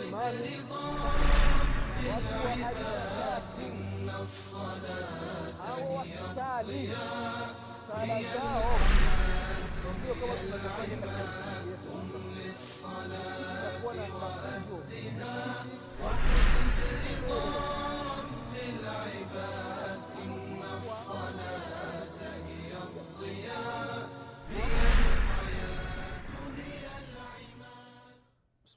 imani watu wa aina tatu hao wakisali sala zao sio kama tunavyofanya katika msikiti yetu itakuwa na mafunzo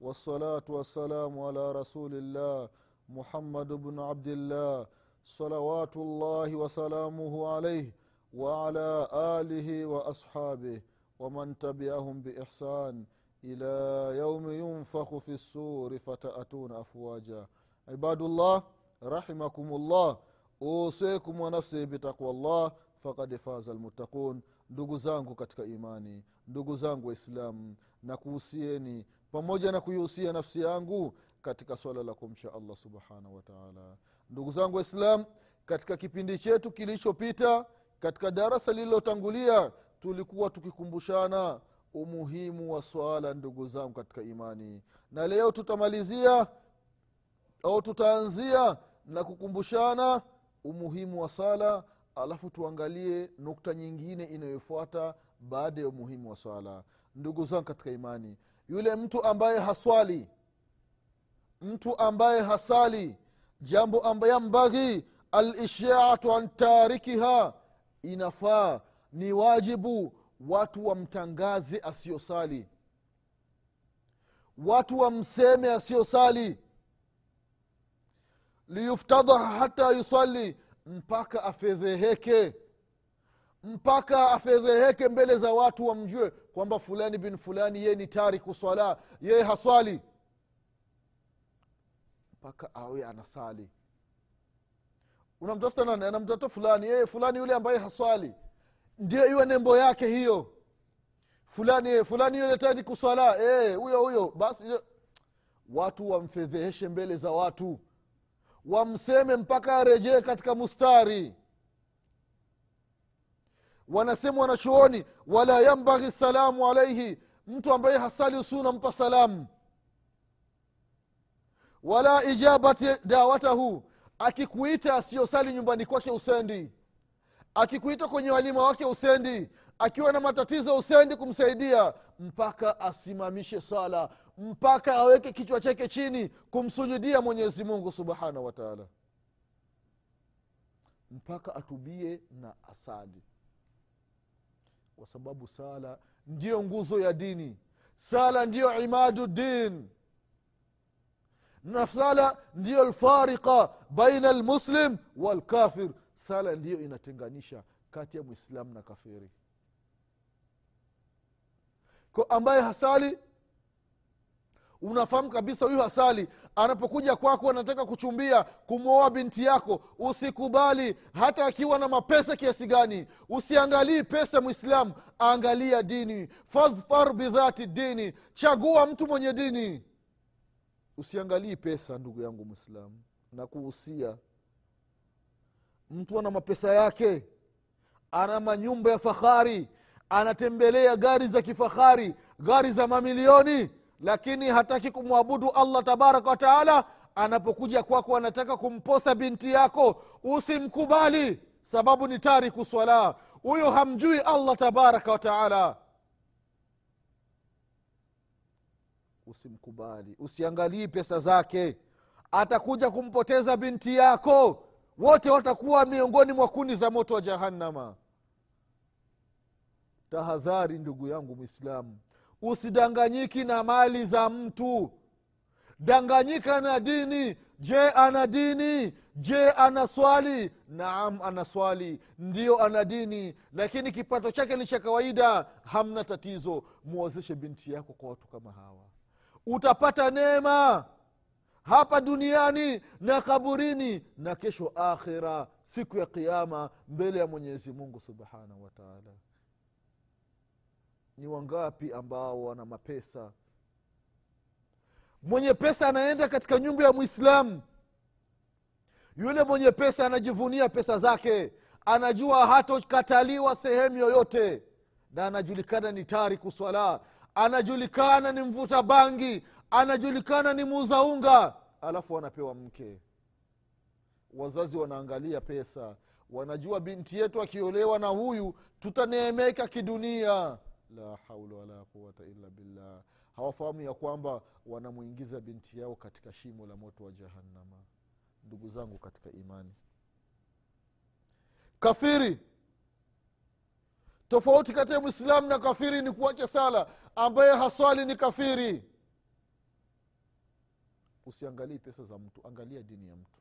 والصلاة والسلام على رسول الله محمد بن عبد الله صلوات الله وسلامه عليه وعلى آله وأصحابه ومن تبعهم بإحسان إلى يوم ينفخ في السور فتأتون أفواجا عباد الله رحمكم الله أوصيكم ونفسي بتقوى الله فقد فاز المتقون ndugu zangu katika imani ndugu zangu waislamu na kuhusieni pamoja na kuihusia nafsi yangu katika swala la kumcha allah subhanahu wataala ndugu zangu waislam katika kipindi chetu kilichopita katika darasa lililotangulia tulikuwa tukikumbushana umuhimu wa swala ndugu zangu katika imani. Na leo tutamalizia au tutaanzia na kukumbushana umuhimu wa sala alafu tuangalie nukta nyingine inayofuata baada ya umuhimu wa swala. Ndugu zangu katika imani yule mtu ambaye haswali. Mtu ambaye hasali. Jambo ambaye yambaghi alishaatu an tarikiha. Inafaa. Ni wajibu watu wamtangaze asiyosali watu wamseme asiyosali liyuftadha hata yusali mpaka afedheheke. Mpaka afedheheke mbele za watu wamjue kwamba fulani bin fulani yeye ni tariku swala yeye haswali. Mpaka awe anasali. Unamtafuta nani? Anamtafuta fulani yeye fulani yule ambaye haswali. Ndio iwe nembo yake hiyo. Fulani fulani yule tariku swala eh, huyo huyo. Basi watu wamfedheheshe mbele za watu. Wamseme mpaka arejee katika mustari wanasema wanachuoni wala yambaghi salamu alaihi mtu ambaye hasali usu unampa salamu. Wala ijabati dawatahu. Akikuita asiyosali nyumbani kwake usendi. Akikuita kwenye walima wake usendi. Akiwa na matatizo usendi kumsaidia. Mpaka asimamishe sala mpaka aweke kichwa chake chini kumsujudia mwenyezi mungu subhanahu wataala mpaka atubie na asali kwa sababu sala ndiyo nguzo ya dini. Sala ndiyo imadu din. Na sala ndiyo lfarika baina lmuslim walkafir sala ndiyo inatenganisha kati ya mwislamu na kafiri. Ko ambaye hasali unafahamu kabisa huyu hasali anapokuja kwako anataka kuchumbia kumwoa binti yako usikubali hata akiwa na mapesa kiasi gani. Usiangalii pesa mwislamu angalia dini. Fadhfar bidhati dini chagua mtu mwenye dini. Usiangalii pesa ndugu yangu mwislamu na kuhusia mtu ana mapesa yake ana manyumba ya fahari anatembelea gari za kifahari gari za mamilioni lakini hataki kumwabudu allah tabaraka wataala anapokuja kwako anataka kumposa binti yako. Usimkubali sababu ni tariku swala. Huyo hamjui allah tabaraka wataala usimkubali usiangalii pesa zake. Atakuja kumpoteza binti yako wote watakuwa miongoni mwa kuni za moto wa jahannama. Tahadhari ndugu yangu mwislamu usidanganyiki na mali za mtu. Danganyika na dini. Je ana dini? Je ana swali? Naam ana swali. Ndio ana dini. Lakini kipato chake ni cha kawaida. Hamna tatizo. Mwozeshe binti yako kwa watu kama hawa. Utapata neema hapa duniani na kaburini na kesho akhira siku ya kiama mbele ya mwenyezi mungu subhanahu wataala ni wangapi ambao wana mapesa? Mwenye pesa anaenda katika nyumba ya mwislamu yule mwenye pesa anajivunia pesa zake. Anajua hatokataliwa sehemu yoyote. Na anajulikana ni tariku swala anajulikana ni mvuta bangi. Anajulikana ni muuza unga. Alafu anapewa mke. Wazazi wanaangalia pesa. Wanajua binti yetu akiolewa na huyu tutaneemeka kidunia la haula wala quwata illa billah. Hawafahamu ya kwamba wanamwingiza binti yao katika shimo la moto wa jahannama. Ndugu zangu katika imani. Kafiri. Tofauti kati ya mwislamu na kafiri ni kuacha sala. Ambaye haswali ni kafiri. Usiangalii pesa za mtu. Angalia dini ya mtu.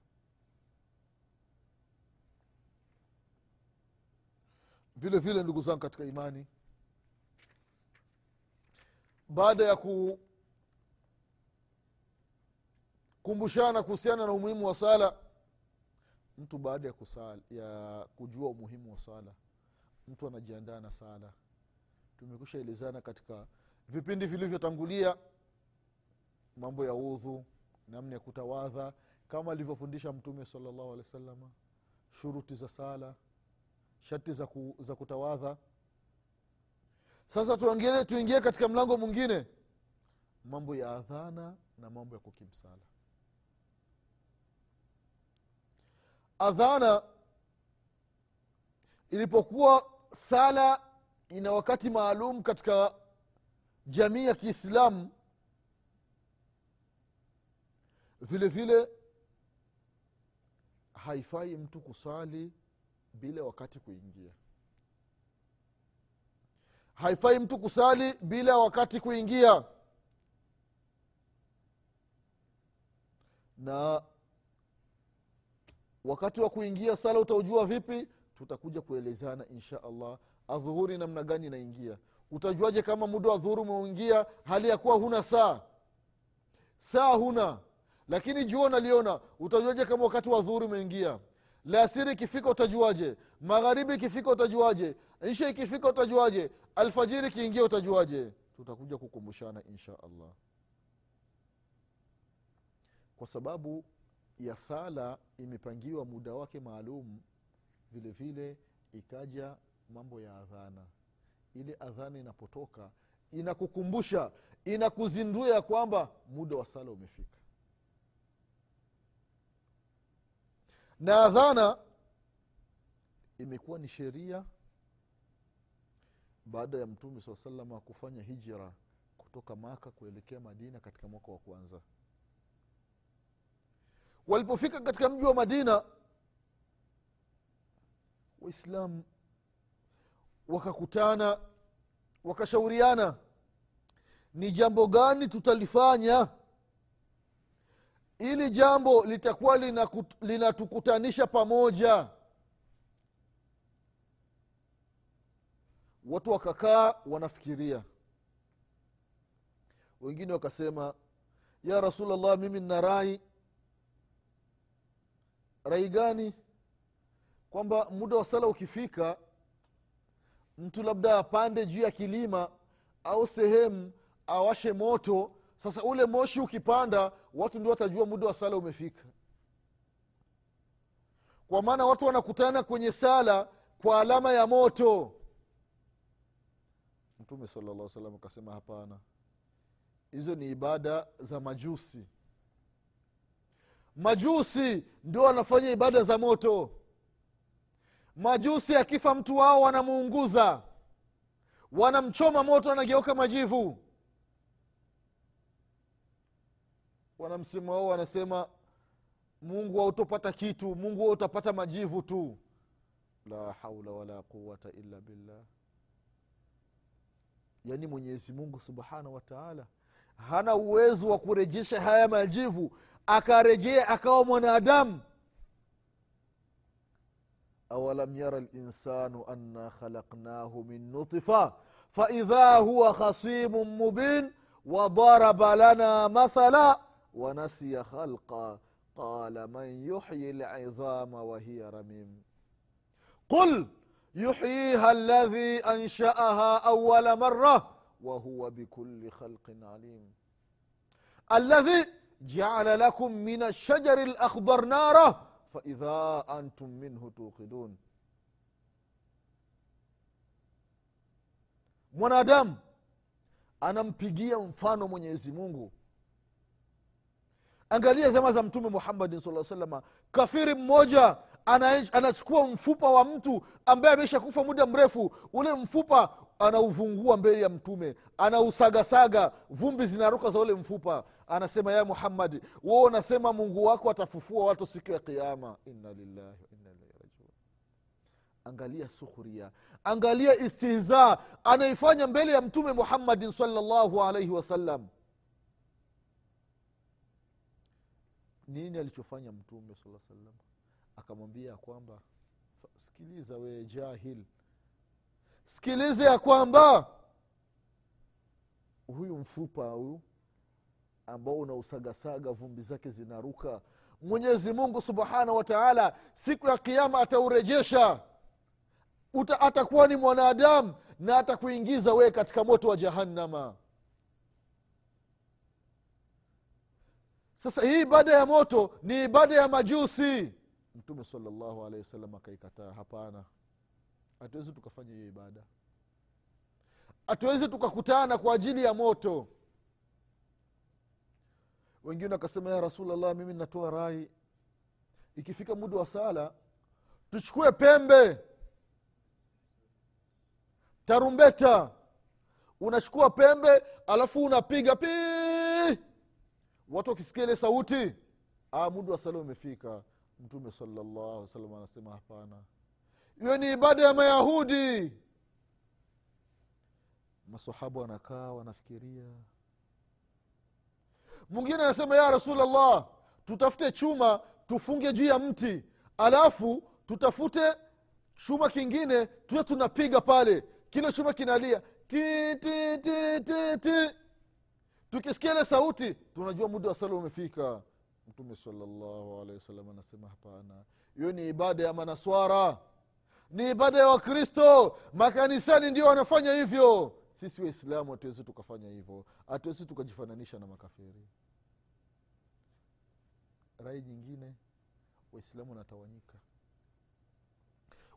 Vile vile ndugu zangu katika imani baada ya kukumbushana kuhusiana na umuhimu wa sala mtu baada ya, kusala, ya kujua umuhimu wa sala mtu anajiandaa na sala. Tumekusha elezana katika vipindi vilivyotangulia mambo ya udhu namna ya kutawadha kama alivyofundisha mtume salllahu alehi wa salama shuruti za sala sharti za, ku, za kutawadha sasa tuingie, tuingie katika mlango mwingine. Mambo ya adhana na mambo ya kukimsala. Adhana ilipokuwa sala ina wakati maalum katika jamii ya kiislamu vile vile haifai mtu kusali bila wakati kuingia haifai mtu kusali bila wakati kuingia. Na wakati wa kuingia sala utaujua vipi? Tutakuja kuelezana insha allah adhuhuri namna gani inaingia. Utajuaje kama muda wa dhuhuri umeingia? Hali ya kuwa huna saa. Saa huna. Lakini jua unaliona utajuaje kama wakati wa dhuhuri umeingia? Laasiri ikifika utajuaje? Magharibi ikifika utajuaje isha ikifika utajuaje? Alfajiri ikiingia utajuaje? Tutakuja kukumbushana insha allah. Kwa sababu ya sala imepangiwa muda wake maalum vile vile ikaja mambo ya adhana. Ile adhana inapotoka inakukumbusha inakuzindua ya kwamba muda wa sala umefika. Na adhana imekuwa ni sheria baada ya mtume saa salama kufanya hijra kutoka maka kuelekea madina katika mwaka wa kwanza. Walipofika katika mji wa madina waislamu wakakutana wakashauriana ni jambo gani tutalifanya? Ili jambo litakuwa linatukutanisha pamoja watu wakakaa wanafikiria. Wengine wakasema ya rasulllah mimi nina rai. Rai gani? Kwamba muda wa sala ukifika mtu labda apande juu ya kilima au sehemu awashe moto. Sasa ule moshi ukipanda watu ndio watajua muda wa sala umefika. Kwa maana watu wanakutana kwenye sala kwa alama ya moto mtume sala llah salam akasema hapana hizo ni ibada za majusi. Majusi ndio wanafanya ibada za moto. Majusi akifa mtu wao wanamuunguza wanamchoma moto anageuka majivu. Wanamsimu wao wanasema mungu hautopata kitu mungu utapata majivu tu. La haula wala quwata illa billah yaani mwenyezi mungu subhanahu wataala hana uwezo wa kurejesha haya majivu akarejea akawa mwanadamu. Awalam yara linsanu anna khalaqnahu min nutfa faidha huwa khasimu mubin wadaraba lana mathala wanasiya khalqa qala man yuhyi lidhama wahiya ramim. Qul يحييها الذي أنشأها أول مرة وهو بكل خلق عليم الذي جعل لكم من الشجر الأخضر nara فإذا أنتم منه توقدون mwanadamu anampigia mfano mwenyezi mungu. Angalia zama za mtume muhammadin saa salama kafiri mmoja anachukua mfupa wa mtu ambaye ameshakufa muda mrefu. Ule mfupa anauvungua mbele ya mtume anausagasaga vumbi zinaruka za ule mfupa. Anasema ya muhammadi wo unasema mungu wako atafufua watu siku ya kiama inna angalia sukhuria angalia istihza anaifanya mbele ya mtume muhammadin salllahu alaihi wasallam nini alichofanya mtume saa salam akamwambia kwamba sikiliza wee jahil. Sikiliza ya kwamba huyu mfupa huyu ambao unausagasaga vumbi zake zinaruka mwenyezi mungu subhanahu wa taala siku ya kiama ataurejesha. Uta, atakuwa ni mwanadamu na atakuingiza wewe katika moto wa jahannama. Sasa hii ibada ya moto ni ibada ya majusi mtume salallahu alehi wasallam akaikataa. Hapana. Hatuwezi tukafanya hiyo ibada. Hatuwezi tukakutana kwa ajili ya moto. Wengine akasema ya rasulllah mimi natoa rai. Ikifika muda wa sala tuchukue pembe. Tarumbeta. Unachukua pembe alafu unapiga pii watu wakisikia ile sauti ah, muda wa sala umefika mtume salllahu salam anasema hapana. Hiyo ni ibada ya mayahudi. Masahaba wanakaa wanafikiria. Mwingine anasema ya rasulllah tutafute chuma tufunge juu ya mti alafu tutafute chuma kingine tuwe tunapiga pale. Kile chuma kinalia ti ti ti ti ti. Tukisikia ile sauti tunajua muda wa sala umefika mtume salllahu alehi wasallam anasema hapana. Hiyo ni ibada ya manaswara. Ni ibada ya wakristo. Makanisani ndio wanafanya hivyo. Sisi waislamu hatuwezi tukafanya hivyo. Hatuwezi tukajifananisha na makafiri. Rai nyingine waislamu wanatawanyika.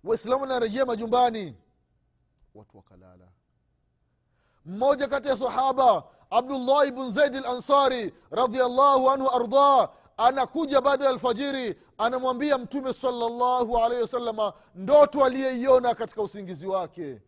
Waislamu wanarejea majumbani. Watu wakalala. Mmoja kati ya sahaba abdullah bn zaidi lansari radiallahu anhu ardah anakuja baada ya alfajiri anamwambia mtume salllahu alaihi wasalama ndoto aliyeiona katika usingizi wake.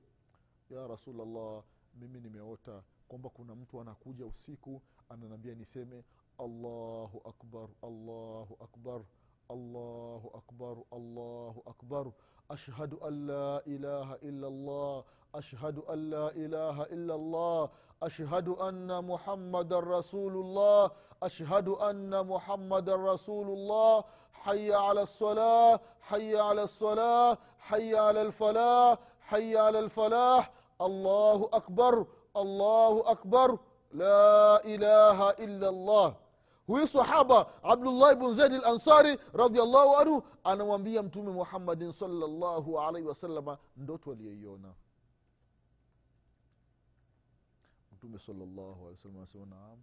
Ya rasulllah mimi nimeota kwamba kuna mtu anakuja usiku ananiambia niseme allahu akbar allahu akbar allahu akbar allahu akbar ashhadu an la ilaha illa llah ashhadu an la ilaha illa llah ashhadu anna muhammadan rasulullah ashhadu anna muhammadan rasulullah haya ala lsalah haya ala lsalah haya ala lfalah haya ala lfalah allahu akbar allahu akbar la ilaha illa llah huyu sahaba abdullahi bn zaidi lansari radiallahu anhu anamwambia mtume muhammadin salllahu alaihi wasalama ndoto aliyoiona. Mtume salllahu anasema naam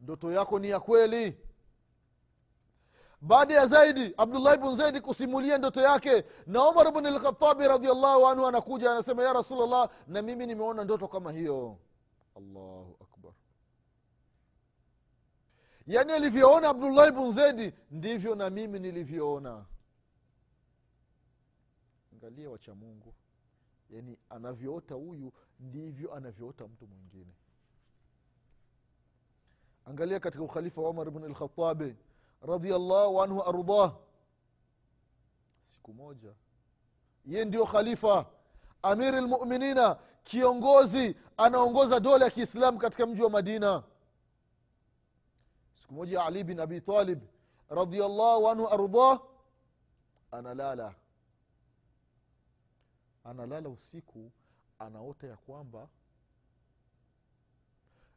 ndoto yako ni ya kweli. Baada ya zaidi abdullahi bn zaidi kusimulia ndoto yake na umar bn lkhatabi radiallahu anhu anakuja anasema ya rasulllah na mimi nimeona ndoto kama hiyo. Allahu akbar yaani alivyoona abdullahi bn zedi ndivyo na mimi nilivyoona. Angalia wacha mungu. Yaani anavyoota huyu ndivyo anavyoota mtu mwingine. Angalia katika ukhalifa wa umar bn lkhatabi radiallahu anhu ardah siku moja ye ndio khalifa. Amiri lmuminina kiongozi anaongoza dola ya kiislamu katika mji wa madina siku moja ali bin abi talib radiallahu anhu ardah analala. Analala usiku anaota ya kwamba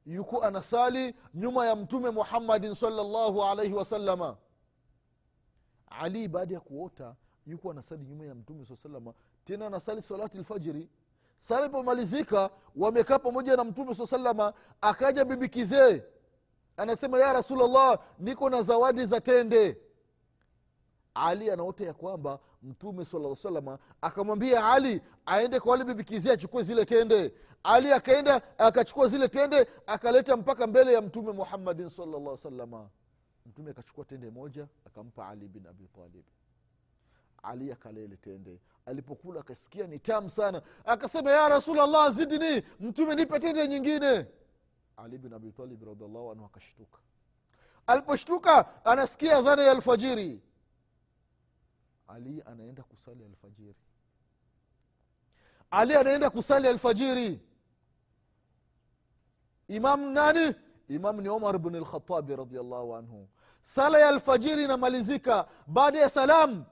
yuko anasali nyuma ya mtume muhammadin salllahu alaihi wasalama ali baada ya kuota yuko anasali nyuma ya mtume saa salama tena anasali salati lfajiri sala ipomalizika wamekaa pamoja na mtume saa salama akaja bibi kizee anasema ya rasulllah niko na zawadi za tende. Ali anaota ya kwamba mtume sala salama akamwambia ali aende kwa wale bibikizia achukue zile tende. Ali akaenda akachukua zile tende akaleta mpaka mbele ya mtume muhammadin salllah salama mtume akachukua tende moja akampa ali bin abitalib ali akala tende. Alipokula akasikia ni tamu sana. Akasema ya rasulllah zidni mtume nipe tende nyingine ali bin abitalib radiallahu anhu akashtuka. Aliposhtuka anasikia dhana ya alfajiri. Ali anaenda kusali alfajiri. Ali anaenda kusali alfajiri. Imam nani? Imam ni omar bn lkhatabi radiallahu anhu. Sala ya alfajiri inamalizika. Baada ya salam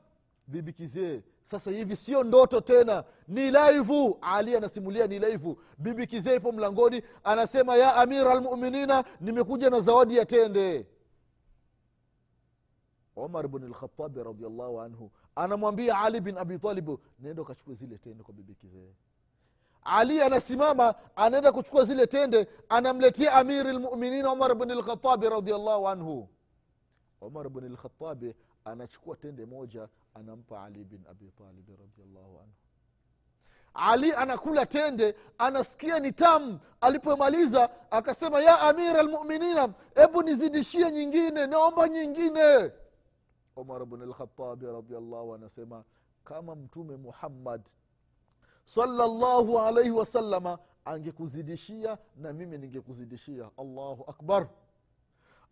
bibi kizee sasa hivi sio ndoto tena. Ni laivu ali anasimulia ni laivu bibi kizee ipo mlangoni anasema ya amira lmuminina nimekuja na zawadi ya tende. Umar bn lkhatabi radiallahu anhu anamwambia ali bin abitalib naenda ukachukua zile tende kwa bibi kizee. Ali anasimama anaenda kuchukua zile tende anamletea amiri lmuminin umar bn lkhatabi radiallahu anhu. Umar bn lkhatabi anachukua tende moja anampa ali bin abi talibi radiallahu anhu. Ali anakula tende anasikia ni tamu. Alipomaliza akasema ya amira lmuminina hebu nizidishie nyingine naomba nyingine. Umar bn lkhatabi radiallahu anasema kama mtume muhammad salllahu alaihi wasalama angekuzidishia na mimi ningekuzidishia. Allahu akbar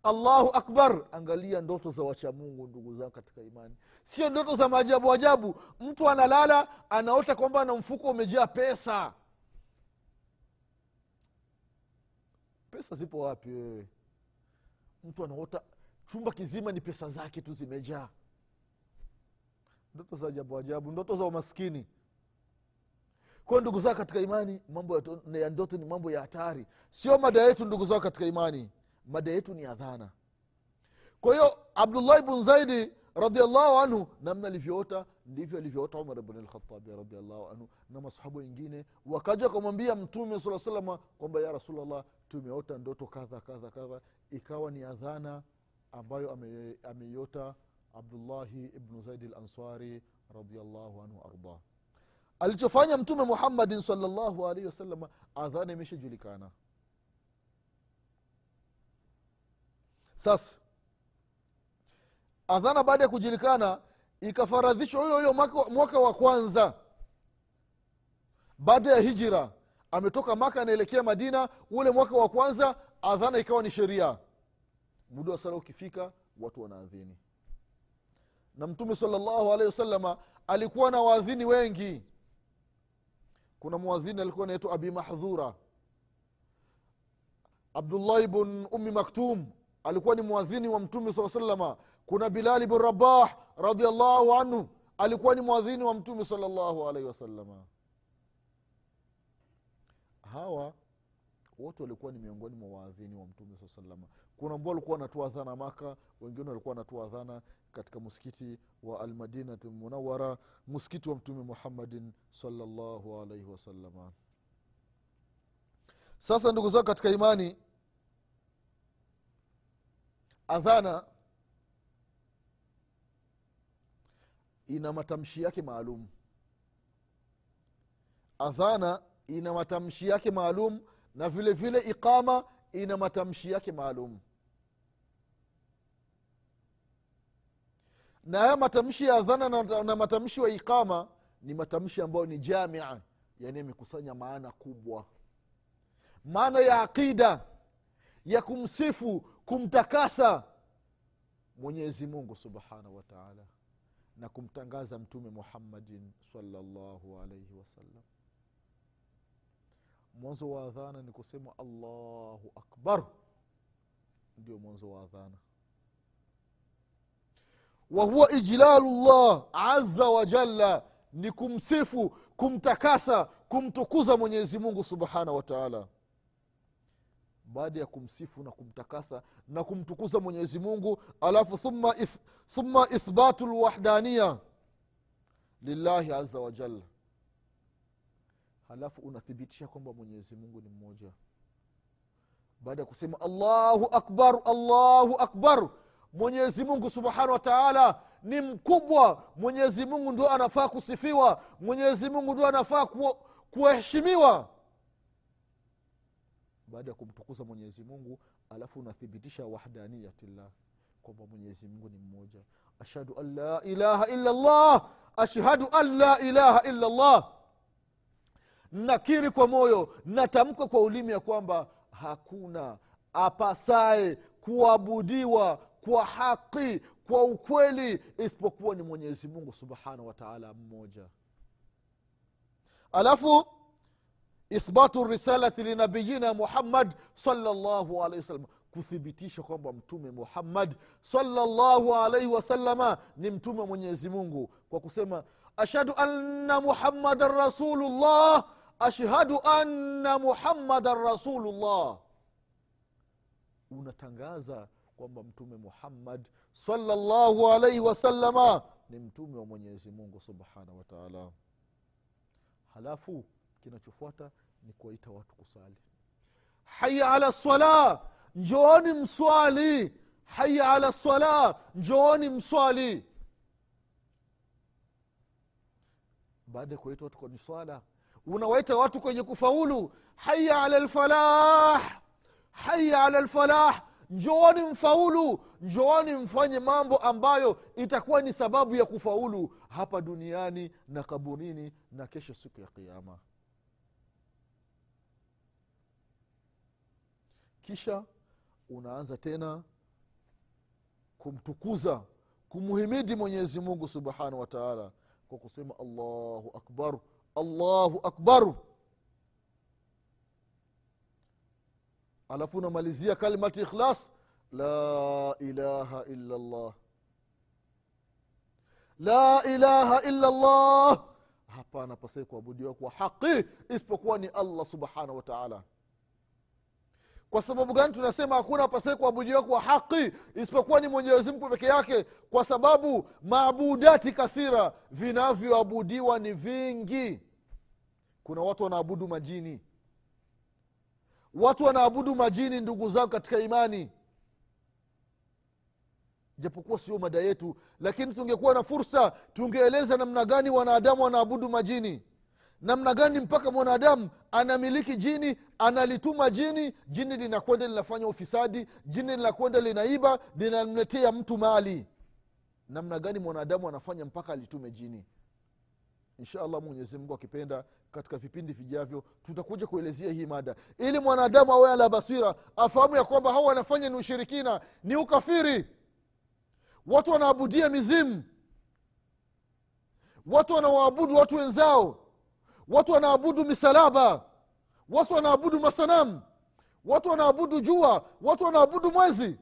allahu akbar. Angalia ndoto za wachamungu ndugu zangu katika imani. Sio ndoto za maajabu ajabu. Mtu analala anaota kwamba na mfuko umejaa pesa. Pesa zipo wapi wewe? Mtu anaota chumba kizima ni pesa zake tu zimejaa. Ndoto za ajabu ajabu. Ndoto za umaskini. Kwayo ndugu zao katika imani mambo ya ndoto ni mambo ya hatari. Sio mada yetu ndugu zao katika imani mada yetu ni adhana. Kwa hiyo abdullah bn zaidi radiallahu anhu namna alivyoota ndivyo alivyoota umar bn lkhatabi radiallahu anhu na masahabu wengine. Wakaja wakamwambia mtume saa salama kwamba ya rasulllah tumeota ndoto kadha kadha kadha. Ikawa ni adhana ambayo ame- ameiota abdullahi ibnu zaidi lansari radiallahu anhu ardah alichofanya mtume muhammadin salllahu alaihi wasalama adhana imeshajulikana sasa adhana baada ya kujulikana ikafaradhishwa huyo huyo mwaka, wa kwanza. Baada ya hijira ametoka maka anaelekea madina. Ule mwaka wa kwanza adhana ikawa ni sheria. Muda wa sala ukifika watu wanaadhini. Na mtume salllahu alehi wasalama alikuwa na waadhini wengi. Kuna mwadhini alikuwa anaitwa abi mahdhura. Abdullahi bn ummi maktum alikuwa ni mwadhini wa mtume saa salama kuna bilali bin rabah radiallahu anhu alikuwa ni mwadhini wa mtume salllahu alaihi wasalama hawa wote walikuwa ni miongoni mwa waadhini wa mtume saa salama kuna ambao walikuwa wanatoa adhana maka wengine walikuwa wanatoa adhana katika msikiti wa almadinati munawara msikiti wa mtume muhammadin salllahu alaihi wasalama sasa ndugu zao katika imani adhana ina matamshi yake maalum. Adhana ina matamshi yake maalum na vile vile iqama ina matamshi yake maalum. Na haya matamshi ya adhana na, matamshi wa iqama ni matamshi ambayo ni jamia yani yamekusanya maana kubwa. Maana ya aqida ya kumsifu kumtakasa mwenyezi mungu subhanahu wa taala na kumtangaza mtume muhammadin salllahu alaihi wasallam mwanzo wa adhana ni kusema allahu akbar. Ndio mwanzo wa adhana. Wahuwa ijlalu llah aza wajalla ni kumsifu kumtakasa kumtukuza mwenyezi mungu subhanahu wa baada ya kumsifu na kumtakasa na kumtukuza mwenyezi mungu alafu thumma, if, thumma ithbatu lwahdania lillahi aza wajalla halafu unathibitisha kwamba mwenyezi mungu ni mmoja. Baada ya kusema allahu akbar allahu akbar mwenyezi mungu subhanahu wa taala ni mkubwa. Mwenyezi mungu ndio anafaa kusifiwa. Mwenyezi mungu ndio anafaa ku- kuheshimiwa baada ya kumtukuza mwenyezi mungu alafu unathibitisha wahdaniyatillah kwamba mwenyezi mungu ni mmoja. Ashhadu an la ilaha illa llah ashhadu an la ilaha illa llah nakiri kwa moyo natamka kwa ulimi ya kwamba hakuna apasaye kuabudiwa kwa haki kwa ukweli isipokuwa ni mwenyezi mungu subhanahu wataala mmoja. Alafu ithbatu risalati linabiyina muhammad salllahu alaihi wasallam. Kuthibitisha kwamba mtume muhammad salllahu alaihi wasalama ni mtume wa mwenyezi mungu kwa kusema ashhadu anna muhammadan rasulullah ashhadu anna muhammadan rasulullah. Unatangaza kwamba mtume muhammad salllahu alaihi wasalama ni mtume wa mwenyezi mungu subhanahu wataala halafu kinachofuata ni kuwaita watu kusali. Haya ala sala njooni mswali. Haya ala sala njooni mswali. Baada ya kuwaita watu kwenye swala unawaita watu kwenye kufaulu. Haya ala lfalah haya ala lfalah njooni mfaulu njooni mfanye mambo ambayo itakuwa ni sababu ya kufaulu hapa duniani na kaburini na kesho siku ya kiama kisha unaanza tena kumtukuza kumhimidi mwenyezi mungu subhanahu wa taala kwa kusema allahu akbar allahu akbar. Alafu unamalizia kalimati ikhlas la ilaha illa llah la ilaha illa llah hapana pasai kuabudiwa kwa haqi isipokuwa ni allah subhanahu wa taala kwa sababu gani tunasema hakuna pasee kuabudiwa kwa haqi isipokuwa ni mwenyezi mungu peke yake? Kwa sababu maabudati kathira vinavyoabudiwa ni vingi. Kuna watu wanaabudu majini. Watu wanaabudu majini ndugu zangu katika imani. Japokuwa sio mada yetu lakini tungekuwa na fursa tungeeleza namna gani wanadamu wanaabudu majini namna gani mpaka mwanadamu anamiliki jini analituma jini jini linakwenda linafanya ufisadi jini linakwenda linaiba linamletea mtu mali. Namna gani mwanadamu anafanya mpaka alitume jini? Insha allah mwenyezi akipenda katika vipindi vijavyo tutakuja kuelezea hii mada. Ili mwanadamu awe ala basira afahamu ya kwamba hao wanafanya ni ushirikina ni ukafiri. Watu wanaabudia mizimu. Watu wanawaabudu watu wenzao watu wanaabudu misalaba. Watu wanaabudu masanamu. Watu wanaabudu jua. Watu wanaabudu mwezi.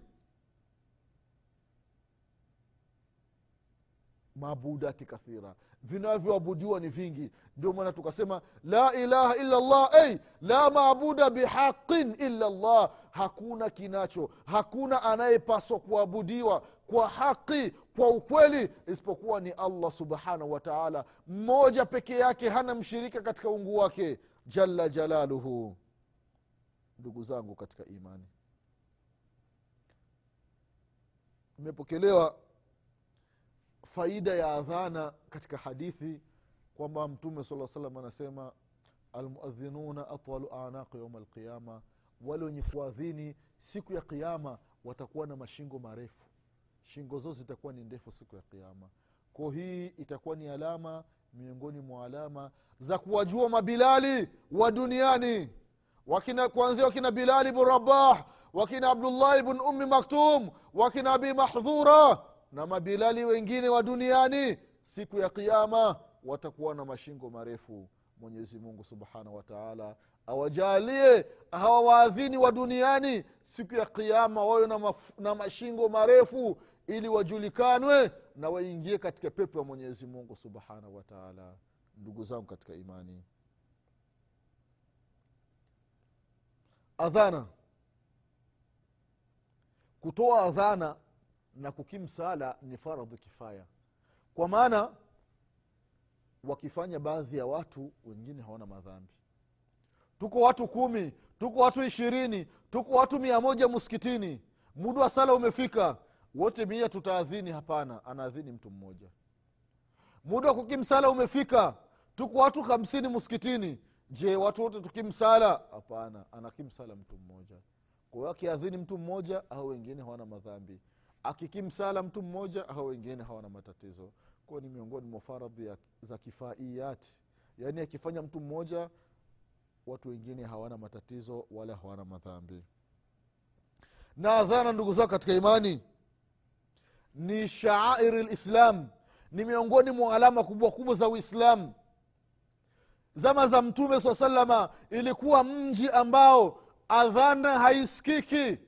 Maabudati kathira. Vinavyoabudiwa ni vingi. Ndio maana tukasema la ilaha illa llah hey, la maabuda bihaqin illa llah hakuna kinacho. Hakuna anayepaswa kuabudiwa kwa haqi kwa ukweli isipokuwa ni allah subhanahu wa taala. Mmoja peke yake hana mshirika katika ungu wake. Jalla jalaluhu. Ndugu zangu katika imani. Imepokelewa faida ya adhana katika hadithi kwamba mtume saa salam anasema almuadhinuna atwalu anaqi yauma alqiyama. Wale wenye kuadhini siku ya qiama watakuwa na mashingo marefu shingo zao zitakuwa ni ndefu siku ya qiama ko hii itakuwa ni alama miongoni mwa alama za kuwajua mabilali wa duniani. Wakina kuanzia wakina bilali bnu rabah wakina abdullahi bn ummi maktum wakina abi mahdhura na mabilali wengine wa duniani siku ya qiama watakuwa na mashingo marefu. Mwenyezi mungu subhanahu wataala awajalie hawa waadhini wa duniani siku ya qiama wawe na, na mashingo marefu ili wajulikanwe na waingie katika pepo ya mwenyezi mungu subhanahu wataala ndugu zangu katika imani adhana kutoa adhana na kukimu sala ni faradhu kifaya. Kwa maana wakifanya baadhi ya watu wengine hawana madhambi. Tuko watu kumi tuko watu ishirini tuko watu mia moja muskitini. Muda wa sala umefika wote mia tutaadhini hapana anaadhini mtu mmoja. Muda wa kukimsala umefika. Tuko watu hamsini msikitini. Je watu wote tukimsala? Hapana anakimsala mtu mmoja. Kwa hiyo akiadhini mtu mmoja au wengine hawana madhambi. Akikimsala mtu mmoja au wengine hawana matatizo. Kwao ni miongoni mwa faradhi za kifaiyati yaani akifanya mtu mmoja watu wengine hawana matatizo wala hawana madhambi. Na adhana ndugu zao katika imani ni shaairi lislam ni miongoni mwa alama kubwa kubwa za uislamu. Zama za mtume saa salama ilikuwa mji ambao adhana haisikiki.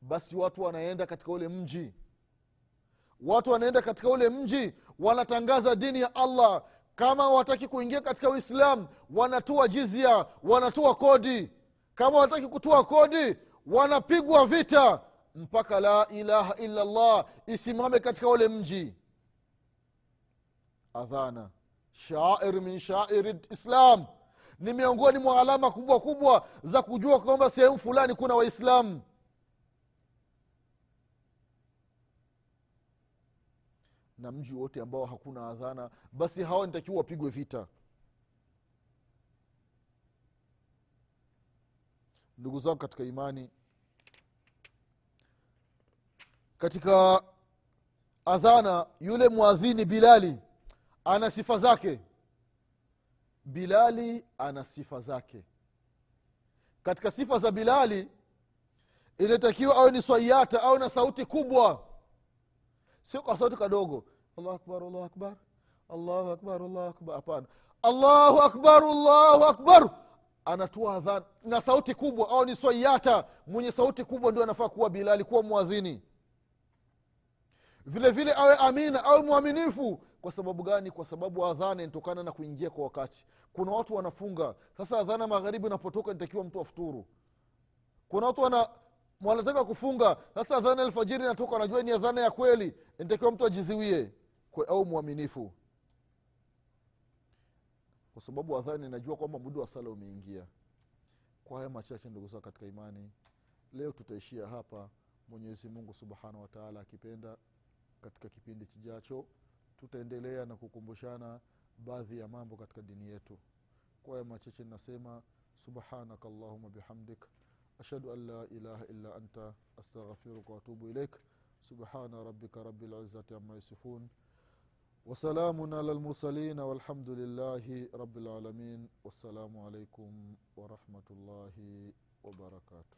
Basi watu wanaenda katika ule mji. Watu wanaenda katika ule mji wanatangaza dini ya allah. Kama wataki kuingia katika uislamu wanatoa jizia wanatoa kodi. Kama wataki kutoa kodi wanapigwa vita mpaka la ilaha illa llah isimame katika ule mji. Adhana. Shair min shairi islam. Ni miongoni mwa alama kubwa kubwa za kujua kwamba sehemu fulani kuna waislamu. Na mji wote ambao hakuna adhana basi hawa nitakiwa wapigwe vita. Ndugu zangu katika imani katika adhana yule mwadhini bilali ana sifa zake. Bilali ana sifa zake. Katika sifa za bilali inatakiwa awe ni swaiata awe na sauti kubwa. Sio kwa sauti kadogo. Allahu akbar allahu akbar allahu akbar allahu akbar. Hapana. Allahu akbar allahu akbar. Anatoa adhan na sauti kubwa. Au ni swaiata mwenye sauti kubwa ndio anafaa kuwa bilali kuwa mwadhini vile vile awe amina awe mwaminifu. Kwa sababu gani? Kwa sababu adhana inatokana na kuingia kwa wakati. Kuna watu wanafunga. Sasa adhana magharibi inapotoka nitakiwa mtu afuturu. Kuna watu wana wanataka kufunga. Sasa adhana alfajiri inatoka wanajua ni adhana ya kweli. Nitakiwa mtu ajiziwie. Au mwaminifu. Kwa sababu adhani inajua kwamba muda wa sala umeingia. Kwa haya machache ndugu zao katika imani leo tutaishia hapa. Mwenyezi mungu subhanahu wataala akipenda katika kipindi kijacho tutaendelea na kukumbushana baadhi ya mambo katika dini yetu kwa haya machache nasema subhanaka allahuma bihamdik ashhadu an la ilaha illa anta astaghfiruka waatubu ilaik subhana rabbika rabilizati ama yasifun وسلام على المرسلين والحمد لله رب العالمين والسلام عليكم ورحمة الله وبركاته